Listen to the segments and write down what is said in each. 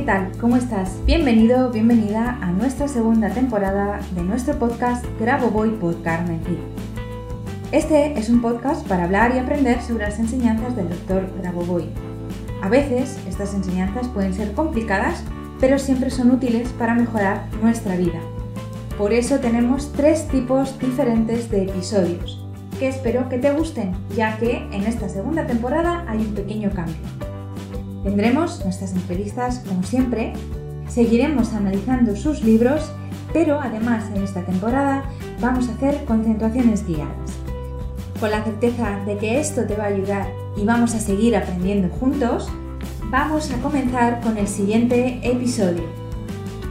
¿qué tal? ¿Cómo estás? Bienvenido, bienvenida a nuestra segunda temporada de nuestro podcast Grabo Voy por Carmen Cid. Este es un podcast para hablar y aprender sobre las enseñanzas del doctor Grabovoi. A veces estas enseñanzas pueden ser complicadas, pero siempre son útiles para mejorar nuestra vida. Por eso tenemos tres tipos diferentes de episodios, que espero que te gusten, ya que en esta segunda temporada hay un pequeño cambio. Tendremos nuestras entrevistas como siempre, seguiremos analizando sus libros, pero además en esta temporada vamos a hacer concentraciones guiadas. Con la certeza de que esto te va a ayudar y vamos a seguir aprendiendo juntos, vamos a comenzar con el siguiente episodio.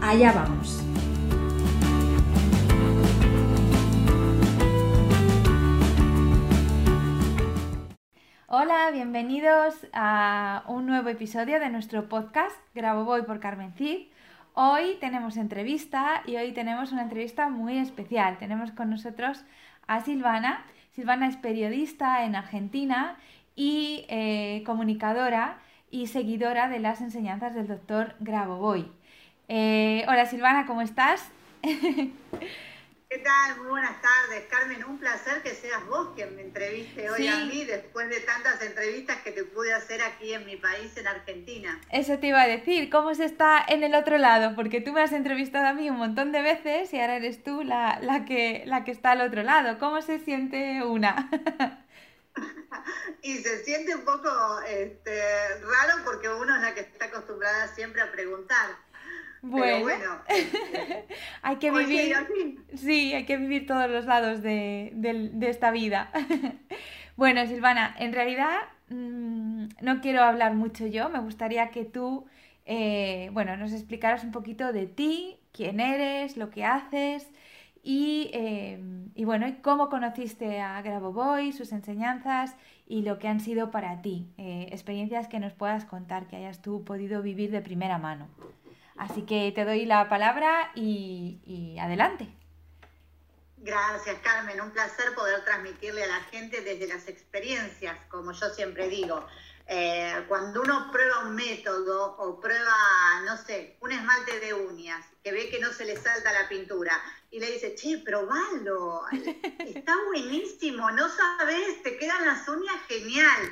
Allá vamos. Hola, bienvenidos a un nuevo episodio de nuestro podcast Grabo Voy por Carmen Cid. Hoy tenemos entrevista y hoy tenemos una entrevista muy especial. Tenemos con nosotros a Silvana. Silvana es periodista en Argentina y eh, comunicadora y seguidora de las enseñanzas del doctor Grabovoi. Eh, hola Silvana, ¿cómo estás? ¿Qué tal? Muy buenas tardes, Carmen. Un placer que seas vos quien me entreviste hoy a mí después de tantas entrevistas que te pude hacer aquí en mi país, en Argentina. Eso te iba a decir, ¿cómo se está en el otro lado? Porque tú me has entrevistado a mí un montón de veces y ahora eres tú la, la que, la que está al otro lado. ¿Cómo se siente una? y se siente un poco este, raro porque uno es la que está acostumbrada siempre a preguntar. Bueno, hay que vivir. Sí, hay que vivir todos los lados de, esta vida. bueno, Silvana, en realidad mm, no quiero hablar mucho yo. Me gustaría que tú, eh, bueno, nos explicaras un poquito de ti, quién eres, lo que haces y, eh, y bueno, cómo conociste a Grabovoi, sus enseñanzas y lo que han sido para ti, eh, experiencias que nos puedas contar, que hayas tú podido vivir de primera mano. Así que te doy la palabra y, adelante. Gracias, Carmen. Un placer poder transmitirle a la gente desde las experiencias, como yo siempre digo. Eh, cuando uno prueba un método o prueba, no sé, un esmalte de uñas, que ve que no se le salta la pintura, y le dice, che, probalo, está buenísimo, no sabes, te quedan las uñas genial.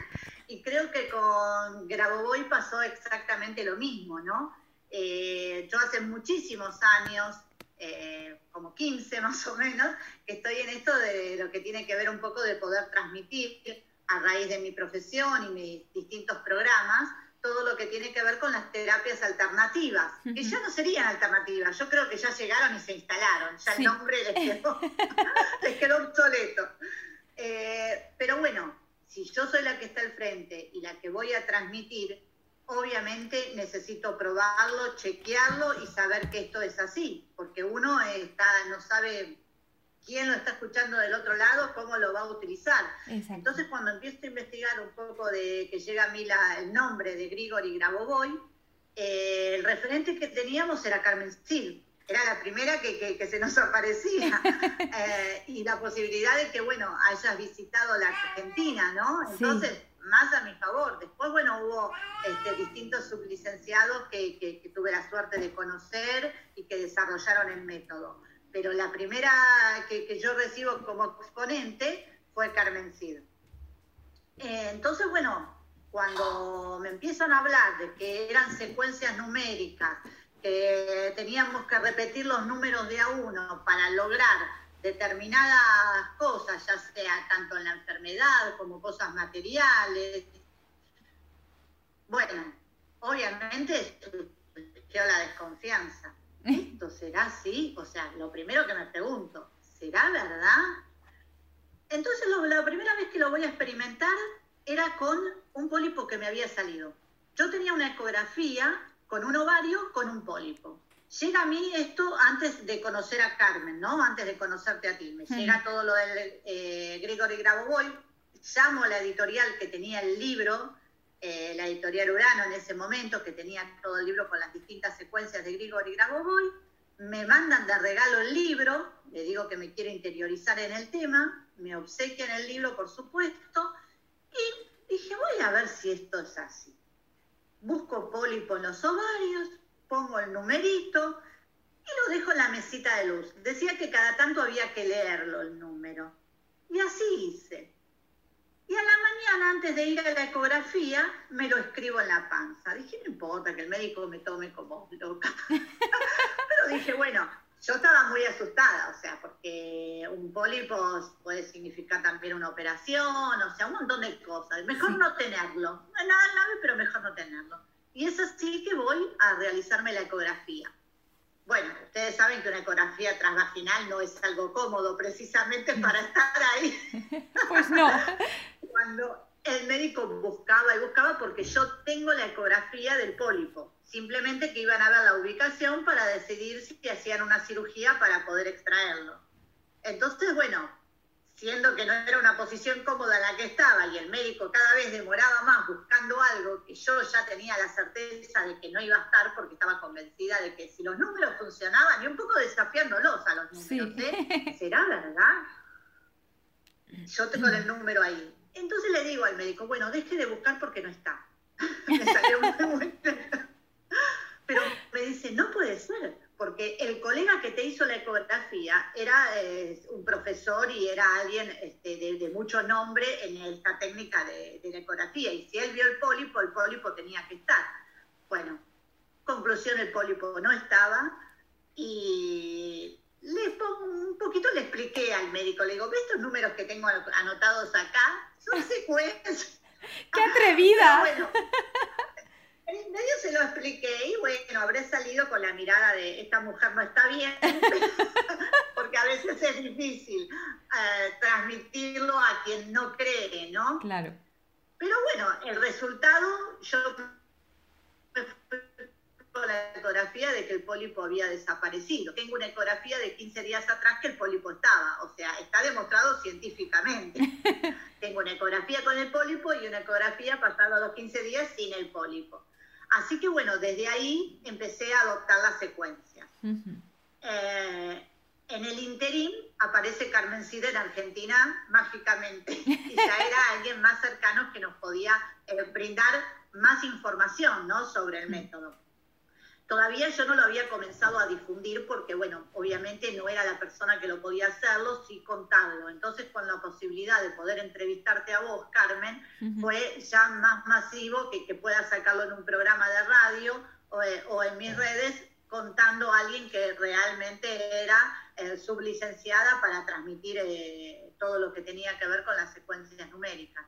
Y creo que con Grabovoi pasó exactamente lo mismo, ¿no? Eh, yo hace muchísimos años, eh, como 15 más o menos, que estoy en esto de lo que tiene que ver un poco de poder transmitir a raíz de mi profesión y mis distintos programas, todo lo que tiene que ver con las terapias alternativas, que ya no serían alternativas, yo creo que ya llegaron y se instalaron, ya el nombre les quedó, les quedó obsoleto. Eh, pero bueno, si yo soy la que está al frente y la que voy a transmitir, obviamente necesito probarlo, chequearlo y saber que esto es así, porque uno está, no sabe quién lo está escuchando del otro lado, cómo lo va a utilizar. Entonces, cuando empiezo a investigar un poco de que llega a mí el nombre de Grigori Grabovoi, eh, el referente que teníamos era Carmen Sil, era la primera que, se nos aparecía. Eh, y la posibilidad de que, bueno, hayas visitado la Argentina, ¿no? Entonces, más a mi favor. Después, bueno, hubo este, distintos sublicenciados que, tuve la suerte de conocer y que desarrollaron el método. Pero la primera que, yo recibo como exponente fue Carmen Cid. Eh, entonces, bueno, cuando me empiezan a hablar de que eran secuencias numéricas, que teníamos que repetir los números de a uno para lograr determinadas cosas, ya sea tanto en la enfermedad como cosas materiales. Bueno, obviamente surgió la desconfianza. ¿Esto será así? O sea, lo primero que me pregunto, ¿será verdad? Entonces, la primera vez que lo voy a experimentar era con un pólipo que me había salido. Yo tenía una ecografía con un ovario con un pólipo. Llega a mí esto antes de conocer a Carmen, ¿no? Antes de conocerte a ti. Me llega todo lo del eh, Grigori Grabovoi. Llamo a la editorial que tenía el libro, eh, la editorial Urano en ese momento, que tenía todo el libro con las distintas secuencias de Grigori Grabovoi. Me mandan de regalo el libro, le digo que me quiero interiorizar en el tema, me obsequian el libro, por supuesto, y dije, voy a ver si esto es así. Busco pólipo en los ovarios, pongo el numerito y lo dejo en la mesita de luz. Decía que cada tanto había que leerlo el número. Y así hice. Y a la mañana, antes de ir a la ecografía, me lo escribo en la panza. Dije, no importa que el médico me tome como loca. Pero dije, bueno, yo estaba muy asustada, o sea, porque un pólipo puede significar también una operación, o sea, un montón de cosas. Mejor no tenerlo. No es nada grave, pero mejor no tenerlo. Y es así que voy a realizarme la ecografía. Bueno, ustedes saben que una ecografía transvaginal no es algo cómodo precisamente para estar ahí. Pues no. Cuando el médico buscaba y buscaba porque yo tengo la ecografía del pólipo. Simplemente que iban a ver la ubicación para decidir si hacían una cirugía para poder extraerlo. Entonces, bueno, siendo que no era una posición cómoda la que estaba y el médico cada vez demoraba más buscando algo que yo ya tenía la certeza de que no iba a estar porque estaba convencida de que si los números funcionaban y un poco desafiándolos a los números, ¿eh? ¿será verdad? Yo tengo el número ahí. Entonces le digo al médico, bueno, deje de buscar porque no está. me salió muy Pero me dice, no puede ser porque el colega que te hizo la ecografía era eh, un profesor y era alguien este, de, mucho nombre en esta técnica de, la ecografía. Y si él vio el pólipo, el pólipo tenía que estar. Bueno, conclusión, el pólipo no estaba y le un poquito le expliqué al médico, le digo, ¿ves estos números que tengo anotados acá? Son secuencias. ¡Qué atrevida! En medio se lo expliqué y bueno, habré salido con la mirada de esta mujer no está bien, porque a veces es difícil eh, transmitirlo a quien no cree, ¿no? Claro. Pero bueno, el resultado, yo con la ecografía de que el pólipo había desaparecido. Tengo una ecografía de 15 días atrás que el pólipo estaba, o sea, está demostrado científicamente. Tengo una ecografía con el pólipo y una ecografía pasado los 15 días sin el pólipo. Así que bueno, desde ahí empecé a adoptar la secuencia. Eh, en el interín aparece Carmen Cida en Argentina mágicamente y ya era alguien más cercano que nos podía eh, brindar más información ¿no? sobre el método. Todavía yo no lo había comenzado a difundir porque, bueno, obviamente no era la persona que lo podía hacerlo, sí contarlo. Entonces, con la posibilidad de poder entrevistarte a vos, Carmen, fue ya más masivo que, que pueda sacarlo en un programa de radio o, eh, en mis redes contando a alguien que realmente era eh, sublicenciada para transmitir eh, todo lo que tenía que ver con las secuencias numéricas.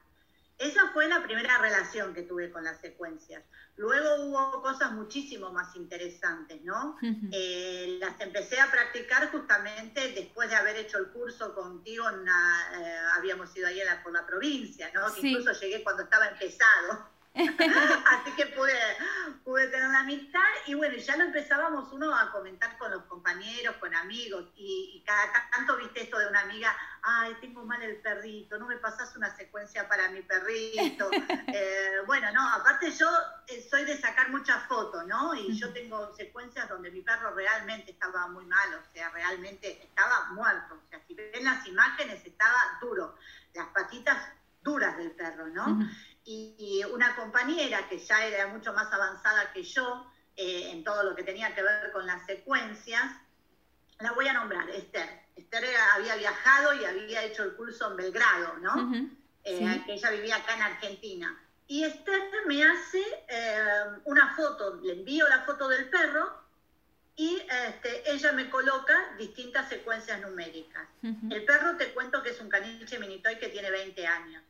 Esa fue la primera relación que tuve con las secuencias. Luego hubo cosas muchísimo más interesantes, ¿no? Eh, las empecé a practicar justamente después de haber hecho el curso contigo, eh, habíamos ido ahí por la provincia, ¿no? incluso llegué cuando estaba empezado. Así que pude, pude tener la amistad y bueno, ya lo empezábamos uno a comentar con los compañeros, con amigos y, cada tanto viste esto de una amiga, ay, tengo mal el perrito, no me pasas una secuencia para mi perrito. Eh, bueno, no, aparte yo eh, soy de sacar muchas fotos, ¿no? Y yo tengo secuencias donde mi perro realmente estaba muy mal, o sea, realmente estaba muerto. O sea, si ven las imágenes, estaba duro, las patitas duras del perro, ¿no? Y, una compañera que ya era mucho más avanzada que yo eh, en todo lo que tenía que ver con las secuencias, la voy a nombrar, Esther. Esther había viajado y había hecho el curso en Belgrado, ¿no? Eh, que ella vivía acá en Argentina. Y Esther me hace eh, una foto, le envío la foto del perro y este, ella me coloca distintas secuencias numéricas. El perro te cuento que es un caniche minitoy que tiene 20 años.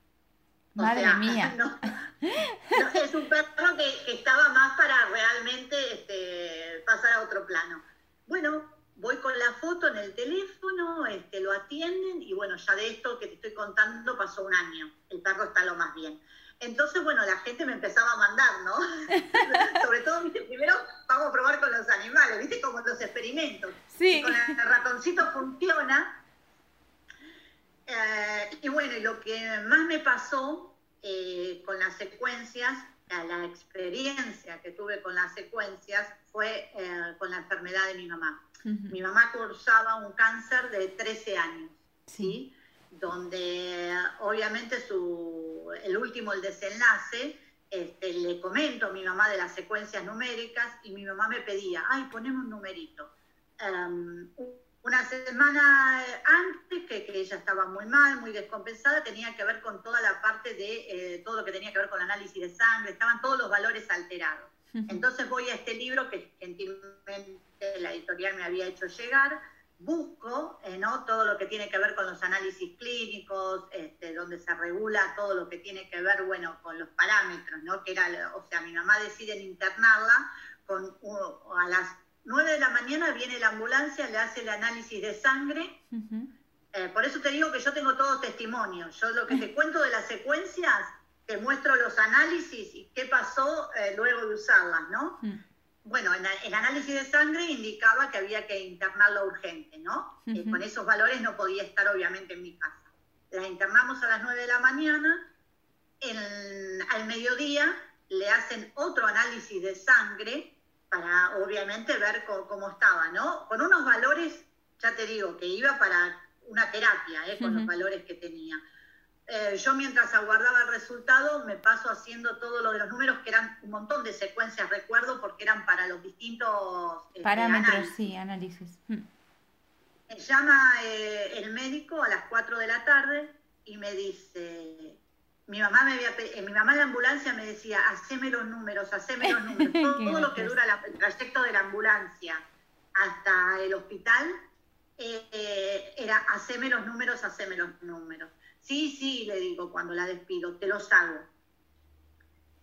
Madre mía. es un perro que, estaba más para realmente este, pasar a otro plano. Bueno, voy con la foto en el teléfono, este, lo atienden y bueno, ya de esto que te estoy contando pasó un año. El perro está lo más bien. Entonces, bueno, la gente me empezaba a mandar, ¿no? Sobre todo, ¿viste? primero vamos a probar con los animales, ¿viste? Como los experimentos. Sí. con el ratoncito funciona, eh, y bueno, lo que más me pasó eh, con las secuencias, la experiencia que tuve con las secuencias fue eh, con la enfermedad de mi mamá. Mi mamá cursaba un cáncer de 13 años, ¿sí? Donde obviamente su, el último, el desenlace, este, le comento a mi mamá de las secuencias numéricas y mi mamá me pedía, ay, ponemos un numerito. Em, una semana antes, que, ella estaba muy mal, muy descompensada, tenía que ver con toda la parte de eh, todo lo que tenía que ver con análisis de sangre, estaban todos los valores alterados. Entonces voy a este libro que gentilmente la editorial me había hecho llegar, busco eh, ¿no? todo lo que tiene que ver con los análisis clínicos, este, donde se regula todo lo que tiene que ver, bueno, con los parámetros, ¿no? Que era, o sea, mi mamá decide internarla, con, a las 9 de la mañana viene la ambulancia, le hace el análisis de sangre. Eh, por eso te digo que yo tengo todo testimonio. Yo lo que te cuento de las secuencias, te muestro los análisis y qué pasó eh, luego de usarlas, ¿no? Mm bueno, el análisis de sangre indicaba que había que internarlo urgente, ¿no? Eh, con esos valores no podía estar obviamente en mi casa. La internamos a las 9 de la mañana, al mediodía le hacen otro análisis de sangre para obviamente ver cómo, estaba, ¿no? Con unos valores, ya te digo, que iba para una terapia, ¿eh? con los valores que tenía. Eh, yo mientras aguardaba el resultado me paso haciendo todo lo de los números, que eran un montón de secuencias, recuerdo, porque eran para los distintos este, parámetros, sí, análisis. Hmm. Me llama eh, el médico a las 4 de la tarde y me dice, mi mamá me había, eh, mi mamá en la ambulancia me decía, haceme los números, haceme los números, todo, lo que dura el trayecto de la ambulancia hasta el hospital, era haceme los números, haceme los números. Sí, sí, le digo cuando la despido, te los hago.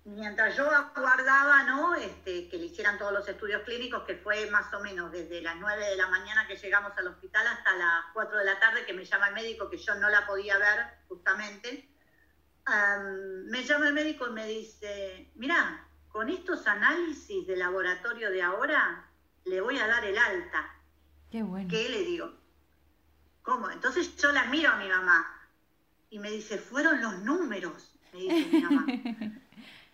Mientras yo aguardaba, ¿no? Este, que le hicieran todos los estudios clínicos, que fue más o menos desde las 9 de la mañana que llegamos al hospital hasta las 4 de la tarde que me llama el médico, que yo no la podía ver justamente. Me llama el médico y me dice, mira, con estos análisis de laboratorio de ahora, le voy a dar el alta. Qué bueno. ¿Qué le digo? ¿Cómo? Entonces yo la miro a mi mamá y me dice, fueron los números, me dice mi mamá.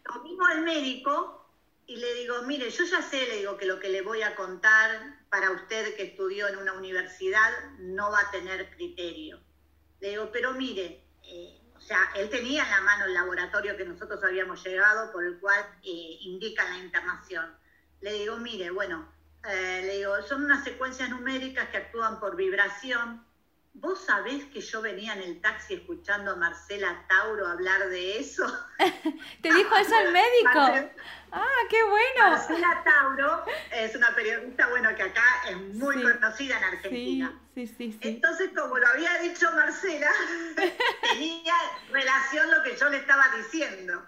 Lo mismo al médico y le digo, mire, yo ya sé, le digo que lo que le voy a contar para usted que estudió en una universidad no va a tener criterio. Le digo, pero mire, eh, sea, él tenía en la mano el laboratorio que nosotros habíamos llegado, por el cual eh, indica la internación. Le digo, mire, bueno, eh, le digo, son unas secuencias numéricas que actúan por vibración, ¿Vos sabés que yo venía en el taxi escuchando a Marcela Tauro hablar de eso? ¿Te dijo eso el médico? ah, qué bueno. Marcela Tauro es una periodista, bueno, que acá es muy conocida en Argentina. Sí, sí, sí, Entonces, como lo había dicho Marcela, relación lo que yo le estaba diciendo.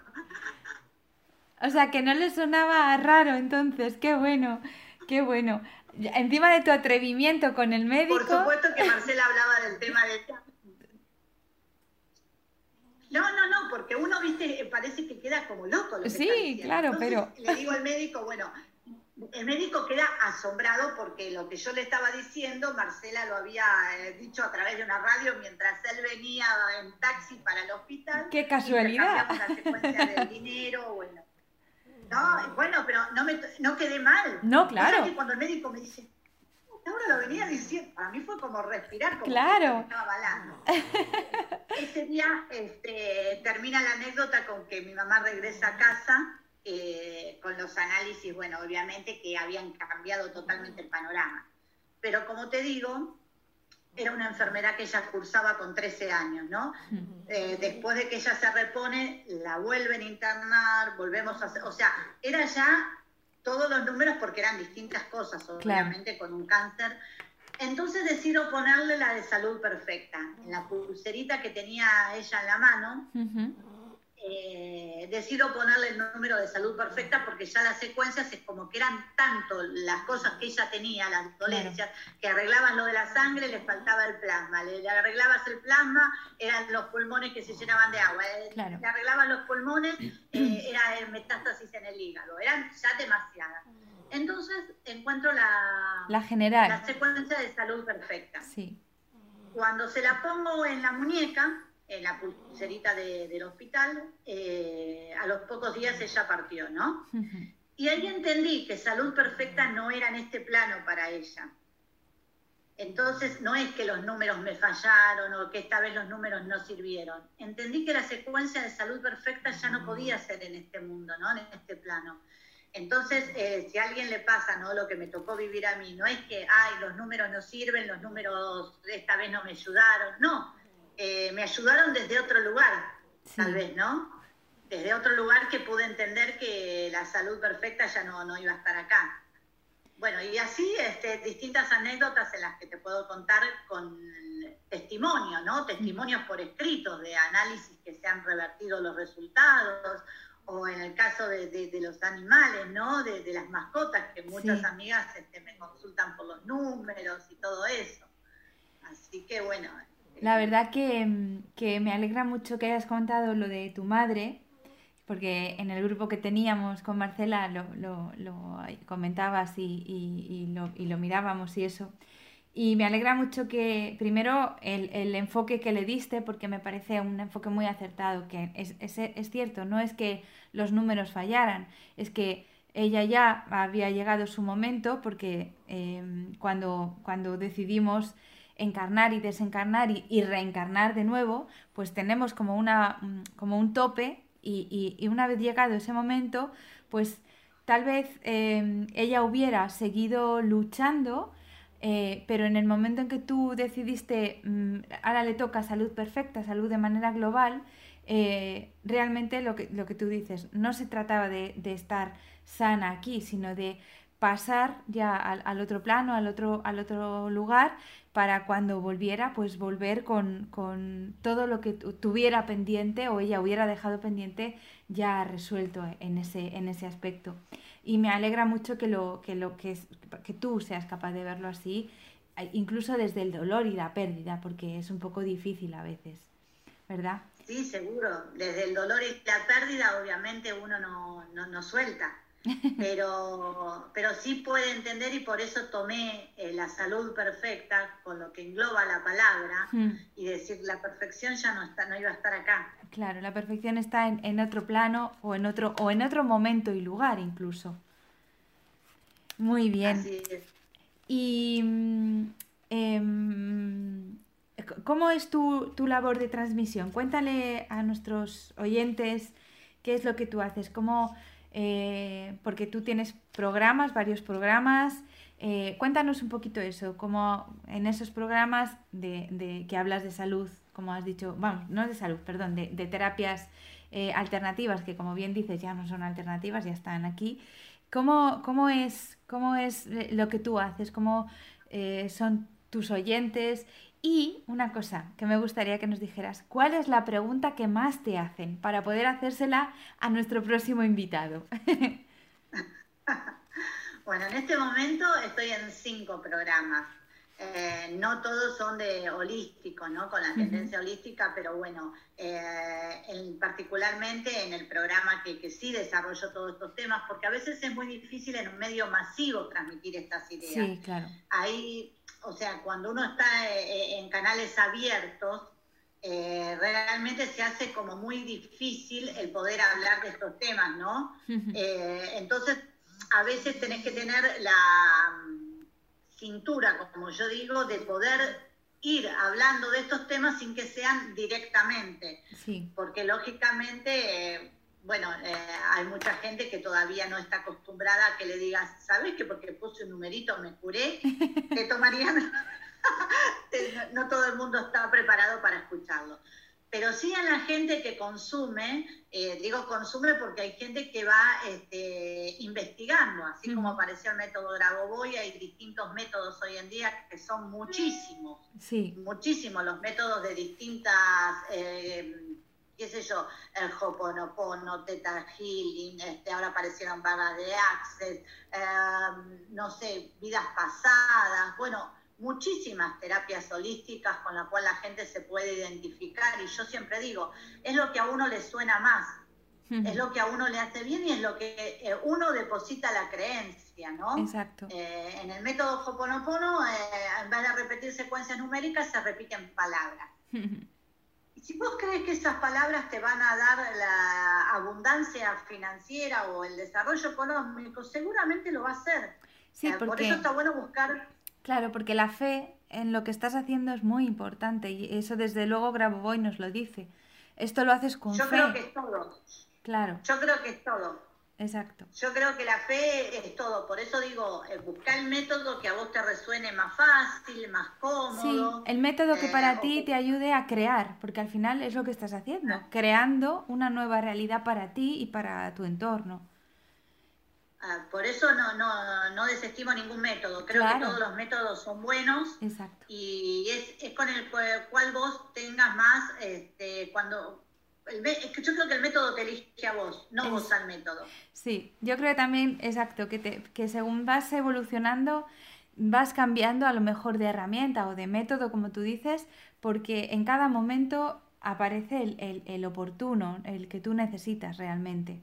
O sea, que no le sonaba raro entonces, qué bueno, qué bueno encima de tu atrevimiento con el médico. Por supuesto que Marcela hablaba del tema de... No, no, no, porque uno, viste, parece que queda como loco. Lo sí, claro, pero... Le digo al médico, bueno, el médico queda asombrado porque lo que yo le estaba diciendo, Marcela lo había eh, dicho a través de una radio mientras él venía en taxi para el hospital. ¡Qué casualidad! Y la secuencia del dinero, bueno. No, bueno, pero no, me, no quedé mal. No, claro. que cuando el médico me dice, ahora lo venía diciendo, para mí fue como respirar, como claro. estaba balando. Ese día este, termina la anécdota con que mi mamá regresa a casa eh, con los análisis, bueno, obviamente que habían cambiado totalmente el panorama. Pero como te digo, era una enfermedad que ella cursaba con 13 años, ¿no? Eh, después de que ella se repone, la vuelven a internar, volvemos a hacer, o sea, era ya todos los números porque eran distintas cosas, obviamente con un cáncer. Entonces decido ponerle la de salud perfecta, en la pulserita que tenía ella en la mano. Eh, decido ponerle el número de salud perfecta porque ya las secuencias es como que eran tanto las cosas que ella tenía, las dolencias, que arreglaban lo de la sangre, les faltaba el plasma. Le, arreglabas el plasma, eran los pulmones que se llenaban de agua. Eh, le arreglaban los pulmones, eh, era el metástasis en el hígado. Eran ya demasiadas. Entonces encuentro la, la general. La secuencia de salud perfecta. Sí. Cuando se la pongo en la muñeca, en la pulserita del hospital, eh, a los pocos días ella partió, ¿no? Y ahí entendí que salud perfecta no era en este plano para ella. Entonces, no es que los números me fallaron o que esta vez los números no sirvieron. Entendí que la secuencia de salud perfecta ya no podía ser en este mundo, ¿no? En este plano. Entonces, eh, si a alguien le pasa, ¿no? Lo que me tocó vivir a mí, no es que, ay, los números no sirven, los números esta vez no me ayudaron. No, eh, me ayudaron desde otro lugar, tal vez, ¿no? Desde otro lugar que pude entender que la salud perfecta ya no, no iba a estar acá. Bueno, y así este, distintas anécdotas en las que te puedo contar con testimonio, ¿no? Testimonios por escritos de análisis que se han revertido los resultados, o en el caso de, los animales, ¿no? De, las mascotas, que muchas amigas este, me consultan por los números y todo eso. Así que bueno. La verdad que, que me alegra mucho que hayas contado lo de tu madre, porque en el grupo que teníamos con Marcela lo, lo, lo comentabas y, y, lo, y, lo, mirábamos y eso. Y me alegra mucho que, primero, el, el, enfoque que le diste, porque me parece un enfoque muy acertado, que es, es, es, cierto, no es que los números fallaran, es que ella ya había llegado su momento, porque eh, cuando, cuando decidimos encarnar y desencarnar y, y, reencarnar de nuevo, pues tenemos como, una, como un tope y, una vez llegado ese momento, pues tal vez em, ella hubiera seguido luchando, eh, pero en el momento en que tú decidiste, mm, ahora le toca salud perfecta, salud de manera global, eh, realmente lo que, lo que tú dices, no se trataba de, de estar sana aquí, sino de pasar ya al, otro plano, al otro, al otro lugar, para cuando volviera, pues volver con, todo lo que tuviera pendiente o ella hubiera dejado pendiente ya resuelto en ese, en ese aspecto. Y me alegra mucho que, lo, que, lo, que, que tú seas capaz de verlo así, incluso desde el dolor y la pérdida, porque es un poco difícil a veces, ¿verdad? Sí, seguro. Desde el dolor y la pérdida, obviamente, uno no, no, no suelta pero, pero sí puede entender y por eso tomé eh, la salud perfecta con lo que engloba la palabra hmm. y decir la perfección ya no está, no iba a estar acá. Claro, la perfección está en, otro plano o en otro, o en otro momento y lugar incluso. Muy bien. Así es. Y mm, em, ¿cómo es tu, tu labor de transmisión? Cuéntale a nuestros oyentes qué es lo que tú haces, cómo eh, porque tú tienes programas, varios programas. Eh, cuéntanos un poquito eso, como en esos programas de, que hablas de salud, como has dicho, vamos, no de salud, perdón, de, terapias eh, alternativas, que como bien dices ya no son alternativas, ya están aquí. ¿Cómo, cómo, es, cómo es lo que tú haces? ¿Cómo son tus oyentes? Y una cosa que me gustaría que nos dijeras, ¿cuál es la pregunta que más te hacen para poder hacérsela a nuestro próximo invitado? bueno, en este momento estoy en cinco programas. Eh, no todos son de holístico, ¿no? Con la tendencia holística, pero bueno, eh, particularmente en el programa que, que, sí desarrollo todos estos temas, porque a veces es muy difícil en un medio masivo transmitir estas ideas. Sí, claro. Ahí o sea, cuando uno está eh, eh, en canales abiertos, eh, realmente se hace como muy difícil el poder hablar de estos temas, ¿no? entonces, a veces tenés que tener la mm, cintura, como yo digo, de poder ir hablando de estos temas sin que sean directamente. Sí. Porque lógicamente bueno, eh, hay mucha gente que todavía no está acostumbrada a que le digas, ¿sabes que porque puse un numerito me curé? Te tomarían... no todo el mundo está preparado para escucharlo. Pero sí a la gente que consume, eh, digo consume porque hay gente que va este, investigando, así como apareció el método Grabovoi, hay distintos métodos hoy en día que son muchísimos, sí. muchísimos los métodos de distintas... Eh, qué sé yo, el Hoponopono, Teta Healing, este, ahora aparecieron vagas de Access, em, no sé, vidas pasadas, bueno, muchísimas terapias holísticas con las cuales la gente se puede identificar y yo siempre digo, es lo que a uno le suena más, es lo que a uno le hace bien y es lo que eh, uno deposita la creencia, ¿no? Exacto. Eh, en el método Hoponopono, eh, en vez de repetir secuencias numéricas, se repiten palabras. si vos crees que esas palabras te van a dar la abundancia financiera o el desarrollo económico, seguramente lo va a hacer. Sí, porque, Por eso está bueno buscar... Claro, porque la fe en lo que estás haciendo es muy importante y eso desde luego Grabovoi nos lo dice. Esto lo haces con Yo creo que es todo. Claro. Yo creo que es todo. Exacto. Yo creo que la fe es todo, por eso digo, eh, buscar el método que a vos te resuene más fácil, más cómodo. Sí, el método que eh, para ti te ayude a crear, porque al final es lo que estás haciendo, creando una nueva realidad para ti y para tu entorno. Ah, por eso no, no, no desestimo ningún método, creo Claro. que todos los métodos son buenos Exacto. y es, es con el cu- cual vos tengas más, este, cuando... el es que yo creo que el método te elige a vos, no Es- vos al método. Sí, yo creo también, exacto, que, te, que según vas evolucionando, vas cambiando a lo mejor de herramienta o de método, como tú dices, porque en cada momento aparece el, el- el oportuno, el que tú necesitas realmente.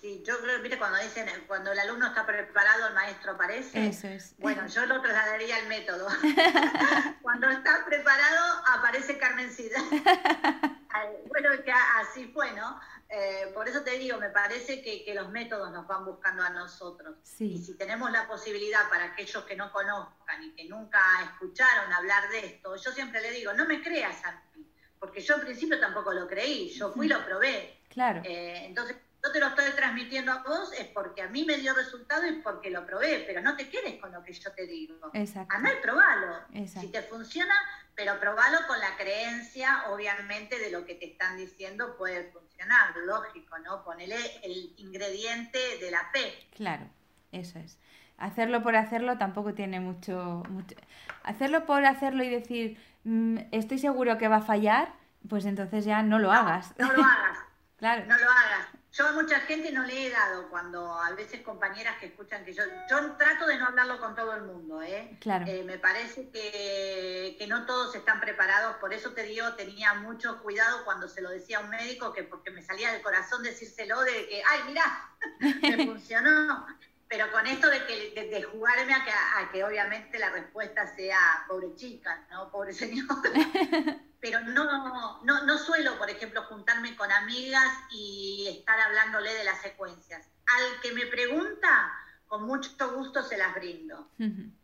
Sí, yo creo, viste, cuando dicen, eh, cuando el alumno está preparado, el maestro aparece. Eso es. Bueno, yo lo trasladaría al método. Cuando está preparado, aparece Carmencita. Ay, Bueno, que así fue, ¿no? Eh, por eso te digo, me parece que, que los métodos nos van buscando a nosotros. Sí. Y si tenemos la posibilidad para aquellos que no conozcan y que nunca escucharon hablar de esto, yo siempre le digo, no me creas a mí, porque yo en principio tampoco lo creí, yo fui y lo probé. Claro, Eh, entonces, yo te lo estoy transmitiendo a vos es porque a mí me dio resultado y porque lo probé, pero no te quedes con lo que yo te digo. exacto. Andá y probalo. Exacto. Si te funciona, pero probalo con la creencia, obviamente, de lo que te están diciendo puede funcionar, lógico, ¿no? Ponele el ingrediente de la fe. Claro, eso es. Hacerlo por hacerlo tampoco tiene mucho, mucho... Hacerlo por hacerlo y decir, "Mm, estoy seguro que va a fallar, pues entonces ya no lo hagas. No lo hagas, claro, no lo hagas. Yo a mucha gente no le he dado cuando a veces compañeras que escuchan que yo, yo trato de no hablarlo con todo el mundo, ¿eh? claro. Eh, me parece que, que no todos están preparados, por eso te digo, tenía mucho cuidado cuando se lo decía a un médico, que porque me salía del corazón decírselo de que, ay, mirá, me funcionó. Pero con esto de, que, de, de jugarme a que, a que obviamente la respuesta sea pobre chica, ¿no? Pobre señor. Pero no, no, no suelo, por ejemplo, juntarme con amigas y estar hablándole de las secuencias. Al que me pregunta, con mucho gusto se las brindo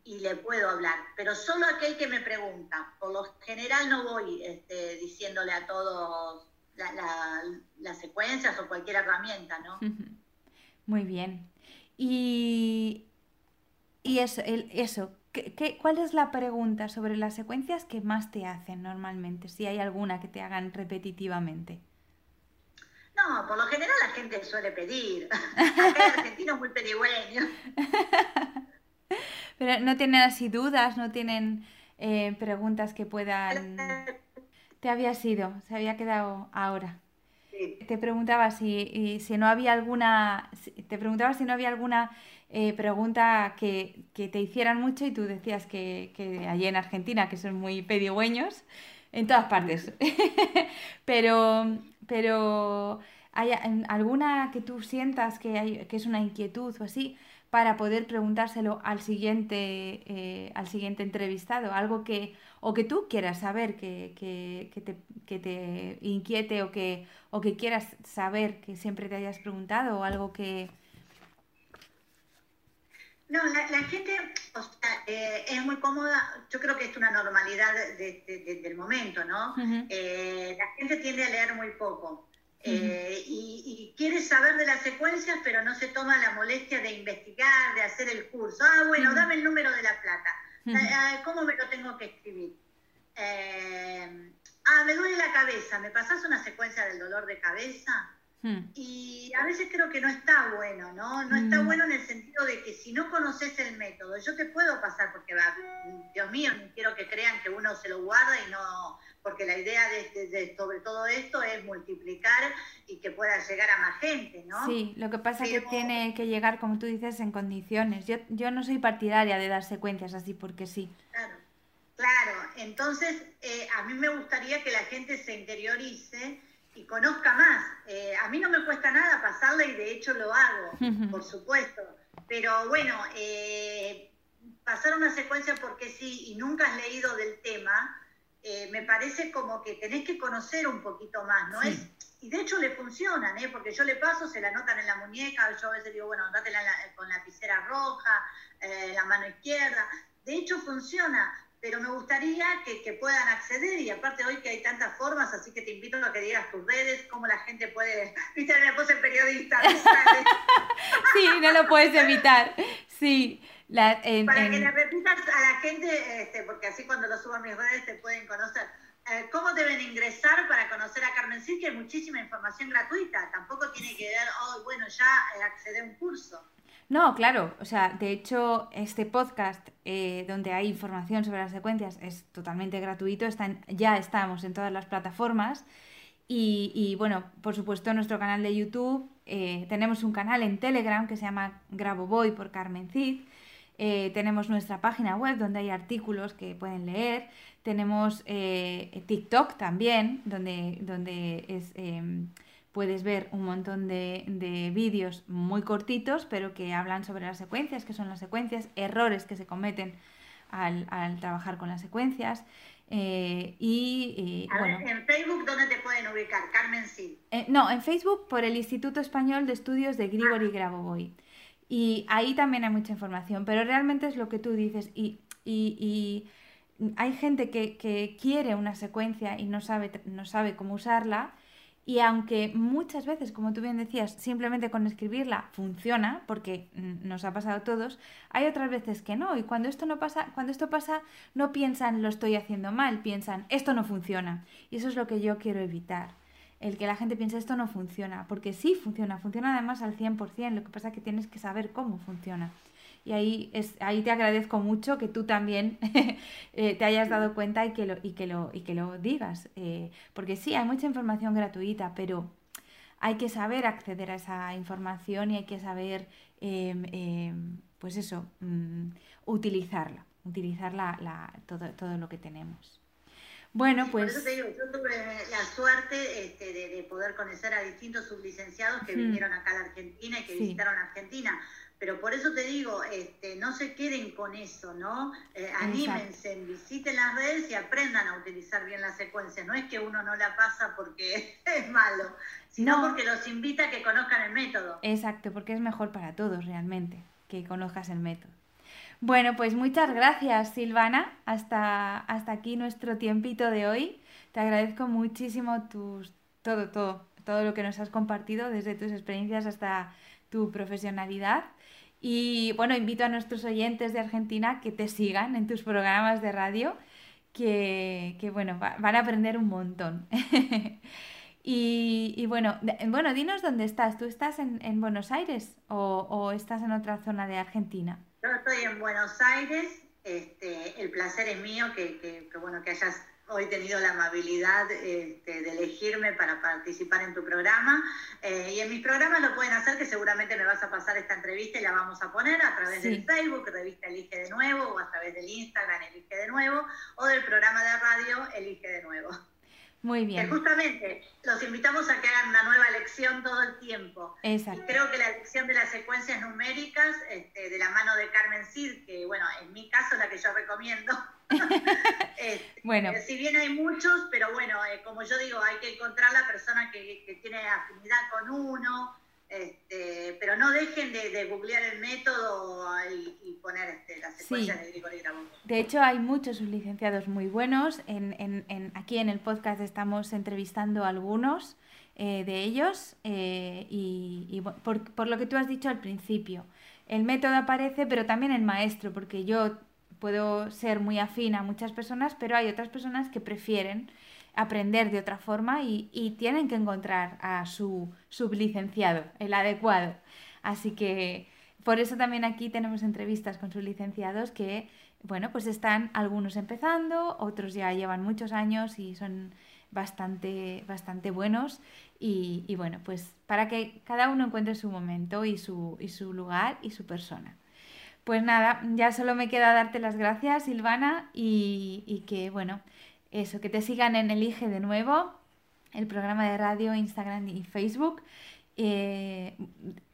y le puedo hablar, pero solo aquel que me pregunta. Por lo general no voy este, diciéndole a todos la- la- las secuencias o cualquier herramienta, ¿no? Muy bien. Y, y eso, el- eso ¿qué, qué- cuál es la pregunta sobre las secuencias que más te hacen normalmente? Si hay alguna que te hagan repetitivamente. No, por lo general la gente suele pedir. Acá el argentino es muy pedigüeño. Pero no tienen así dudas, no tienen eh, preguntas que puedan... Te había sido, se había quedado ahora. Te preguntaba si, si no había alguna, te preguntaba si no había alguna eh, pregunta que, que te hicieran mucho y tú decías que, que allí en Argentina, que son muy pedigüeños, en todas partes. pero, pero ¿hay alguna que tú sientas que, hay, que es una inquietud o así para poder preguntárselo al siguiente, eh, al siguiente entrevistado? Algo que, o que tú quieras saber, que, que, que te, que te inquiete o que, o que quieras saber que siempre te hayas preguntado o algo que... No, la, la gente o sea, eh, es muy cómoda, yo creo que es una normalidad de- de- de- del momento, ¿no? Eh, la gente tiende a leer muy poco eh, y, y quiere saber de las secuencias, pero no se toma la molestia de investigar, de hacer el curso. Ah, bueno, dame el número de la placa. Ujú. Ah, ¿Cómo me lo tengo que escribir? Eh, ah, me duele la cabeza. ¿Me pasás una secuencia del dolor de cabeza? Hmm. Y a veces creo que no está bueno, ¿no? No está Mm. bueno en el sentido de que si no conoces el método, yo te puedo pasar, porque va, Dios mío, no quiero que crean que uno se lo guarda y no, porque la idea de, de- de- sobre todo esto es multiplicar y que pueda llegar a más gente, ¿no? Sí, lo que pasa es que tiene que llegar, como tú dices, en condiciones. Yo, yo no soy partidaria de dar secuencias así porque sí. Claro, claro. Entonces, eh, a mí me gustaría que la gente se interiorice y conozca más. Eh, a mí no me cuesta nada pasarla y de hecho lo hago, por supuesto. Pero bueno, eh, pasar una secuencia porque sí y nunca has leído del tema, eh, me parece como que tenés que conocer un poquito más, ¿no Sí. es? Y de hecho le funcionan, ¿eh? porque yo le paso, se la anotan en la muñeca, yo a veces digo, bueno, andátela en la- con lapicera roja, la mano izquierda, De hecho, funciona, pero me gustaría que, puedan acceder y aparte hoy que hay tantas formas, así que te invito a que digas tus redes, cómo la gente puede... Viste, me puse periodista. sí, no lo puedes evitar. Sí. Para que le repitas a la gente, este, porque así cuando lo subo a mis redes te pueden conocer. Eh, ¿Cómo deben ingresar para conocer a Carmen Sí, que hay muchísima información gratuita. Tampoco tiene que ver, oh, bueno, ya eh, accede a un curso. No, claro, o sea, de hecho, este podcast eh, donde hay información sobre las secuencias es totalmente gratuito, ya estamos en todas las plataformas y, bueno, por supuesto, nuestro canal de YouTube, tenemos un canal en Telegram que se llama Grabo por Carmen Cid eh, tenemos nuestra página web donde hay artículos que pueden leer. Tenemos eh, TikTok también, donde, donde es, em, puedes ver un montón de, vídeos muy cortitos, pero que hablan sobre las secuencias, que son las secuencias, errores que se cometen al, trabajar con las secuencias. Eh, y, en Facebook, ¿dónde te pueden ubicar? Carmen Sí. no, en Facebook por el Instituto Español de Estudios de Grigori ah. Grabovoi. Y ahí también hay mucha información, pero realmente es lo que tú dices. Y, y, hay gente que, que, quiere una secuencia y no sabe, no sabe cómo usarla. Y aunque muchas veces, como tú bien decías, simplemente con escribirla funciona, porque nos ha pasado a todos, hay otras veces que no. Y cuando esto no pasa, cuando esto pasa, no piensan lo estoy haciendo mal, piensan esto no funciona. Y eso es lo que yo quiero evitar el que la gente piense esto no funciona, porque sí funciona, funciona además al 100%, lo que pasa es que tienes que saber cómo funciona. Y ahí, es, ahí te agradezco mucho que tú también eh, te hayas dado cuenta y que lo, y que lo, y que lo digas, eh, porque sí, hay mucha información gratuita, pero hay que saber acceder a esa información y hay que saber, em, em, pues eso, mm, utilizarla, utilizar todo, todo lo que tenemos. Bueno, pues. Por eso te digo, yo tuve la suerte este, de, poder conocer a distintos sublicenciados que vinieron acá a la Argentina y que visitaron Argentina. Pero por eso te digo, este, no se queden con eso, ¿no? Eh, anímense, visiten las redes y aprendan a utilizar bien las secuencias. No es que uno no la pasa porque es malo, sino porque los invita a que conozcan el método. Exacto, porque es mejor para todos realmente que conozcas el método. Bueno, pues muchas gracias Silvana. Hasta, hasta aquí nuestro tiempito de hoy. Te agradezco muchísimo tus, todo, todo, todo lo que nos has compartido, desde tus experiencias hasta tu profesionalidad. Y bueno, invito a nuestros oyentes de Argentina que te sigan en tus programas de radio, que, bueno, van a aprender un montón. y, bueno, bueno, dinos dónde estás. ¿Tú estás en, Buenos Aires o, estás en otra zona de Argentina? Yo estoy en Buenos Aires, este, el placer es mío que, bueno, que hayas hoy tenido la amabilidad este, de elegirme para participar en tu programa. Eh, y en mis programas lo pueden hacer, que seguramente me vas a pasar esta entrevista y la vamos a poner a través del Facebook, Revista Elige de Nuevo, o a través del Instagram Elige de Nuevo, o del programa de radio Elige de Nuevo. Muy bien. justamente los invitamos a que hagan una nueva lección todo el tiempo. Exacto. Y creo que la lección de las secuencias numéricas, este, de la mano de Carmen Cid, que bueno, en mi caso es la que yo recomiendo. Este, bueno. Si bien hay muchos, pero bueno, eh, como yo digo, hay que encontrar la persona que, que tiene afinidad con uno, este, pero no dejen de, googlear el método y, poner este, las secuencias de Grigori De hecho, hay muchos licenciados muy buenos. En, aquí en el podcast estamos entrevistando a algunos eh, de ellos eh, y, por, por, lo que tú has dicho al principio. El método aparece, pero también el maestro, porque yo puedo ser muy afín a muchas personas, pero hay otras personas que prefieren aprender de otra forma y, tienen que encontrar a su sublicenciado, el adecuado. Así que por eso también aquí tenemos entrevistas con sublicenciados que, bueno, pues están algunos empezando, otros ya llevan muchos años y son bastante, bastante buenos. Y, bueno, pues para que cada uno encuentre su momento y su, y su lugar y su persona. Pues nada, ya solo me queda darte las gracias, Silvana, y que, bueno, eso, que te sigan en Elige de nuevo, el programa de radio, Instagram y Facebook. Eh,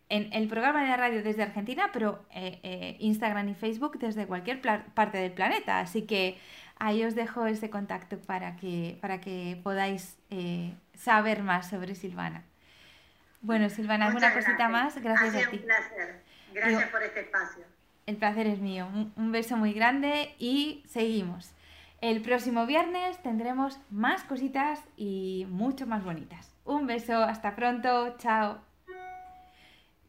en el programa de radio desde Argentina, pero eh, eh, Instagram y Facebook desde cualquier parte del planeta. Así que ahí os dejo ese contacto para que, para que podáis saber más sobre Silvana. Bueno, Silvana, ¿alguna cosita más? Gracias a ti. Un placer. Gracias por este espacio. el placer es mío. Un, beso muy grande y seguimos. El próximo viernes tendremos más cositas y mucho más bonitas. Un beso, hasta pronto, chao.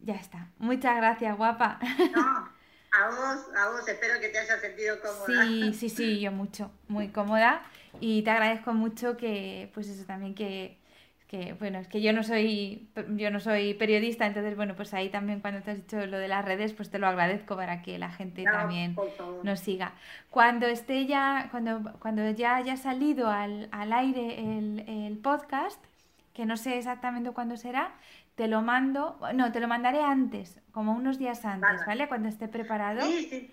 Ya está. Muchas gracias, guapa. a vos, a vos, espero que te hayas sentido cómoda. Sí, sí, sí, yo mucho, muy cómoda. Y te agradezco mucho que, pues eso también que que bueno, es que yo no soy yo no soy periodista, entonces bueno, pues ahí también cuando te has dicho lo de las redes, pues te lo agradezco para que la gente también nos siga. Cuando esté ya, cuando, cuando ya haya salido al, aire el, podcast, que no sé exactamente cuándo será, te lo mando, no, te lo mandaré antes, como unos días antes, ¿vale? Cuando esté preparado. Sí, sí.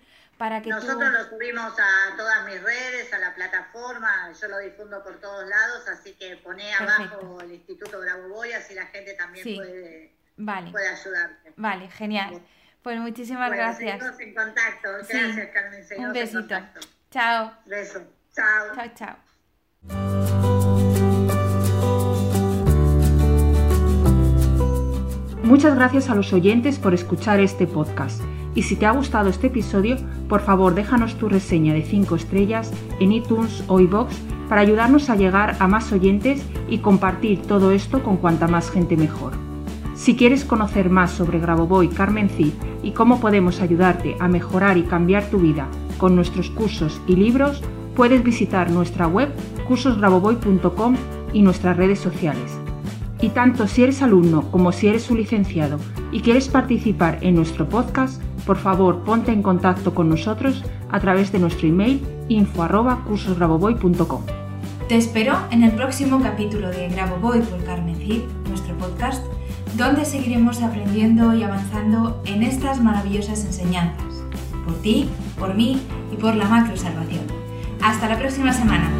Nosotros lo subimos a todas mis redes, a la plataforma, yo lo difundo por todos lados, así que poné abajo el Instituto Grabovoi, así la gente también puede, vale. puede ayudarte. Vale, genial. Pues muchísimas gracias. Seguimos en contacto. Gracias, Carmen. Seguimos Un besito. En Chao. Beso. Chao. Chao, chao. Muchas gracias a los oyentes por escuchar este podcast. Y si te ha gustado este episodio, por favor déjanos tu reseña de 5 estrellas en iTunes o iBox para ayudarnos a llegar a más oyentes y compartir todo esto con cuanta más gente mejor. Si quieres conocer más sobre Grabovoi Carmen Cid y cómo podemos ayudarte a mejorar y cambiar tu vida con nuestros cursos y libros, puedes visitar nuestra web cursosgrabovoy.com y nuestras redes sociales. Y tanto si eres alumno como si eres un licenciado y quieres participar en nuestro podcast, por favor ponte en contacto con nosotros a través de nuestro email info@cursosgraboboy.com. Te espero en el próximo capítulo de Graboboy por Carmen Cid, nuestro podcast, donde seguiremos aprendiendo y avanzando en estas maravillosas enseñanzas, por ti, por mí y por la macro salvación. Hasta la próxima semana.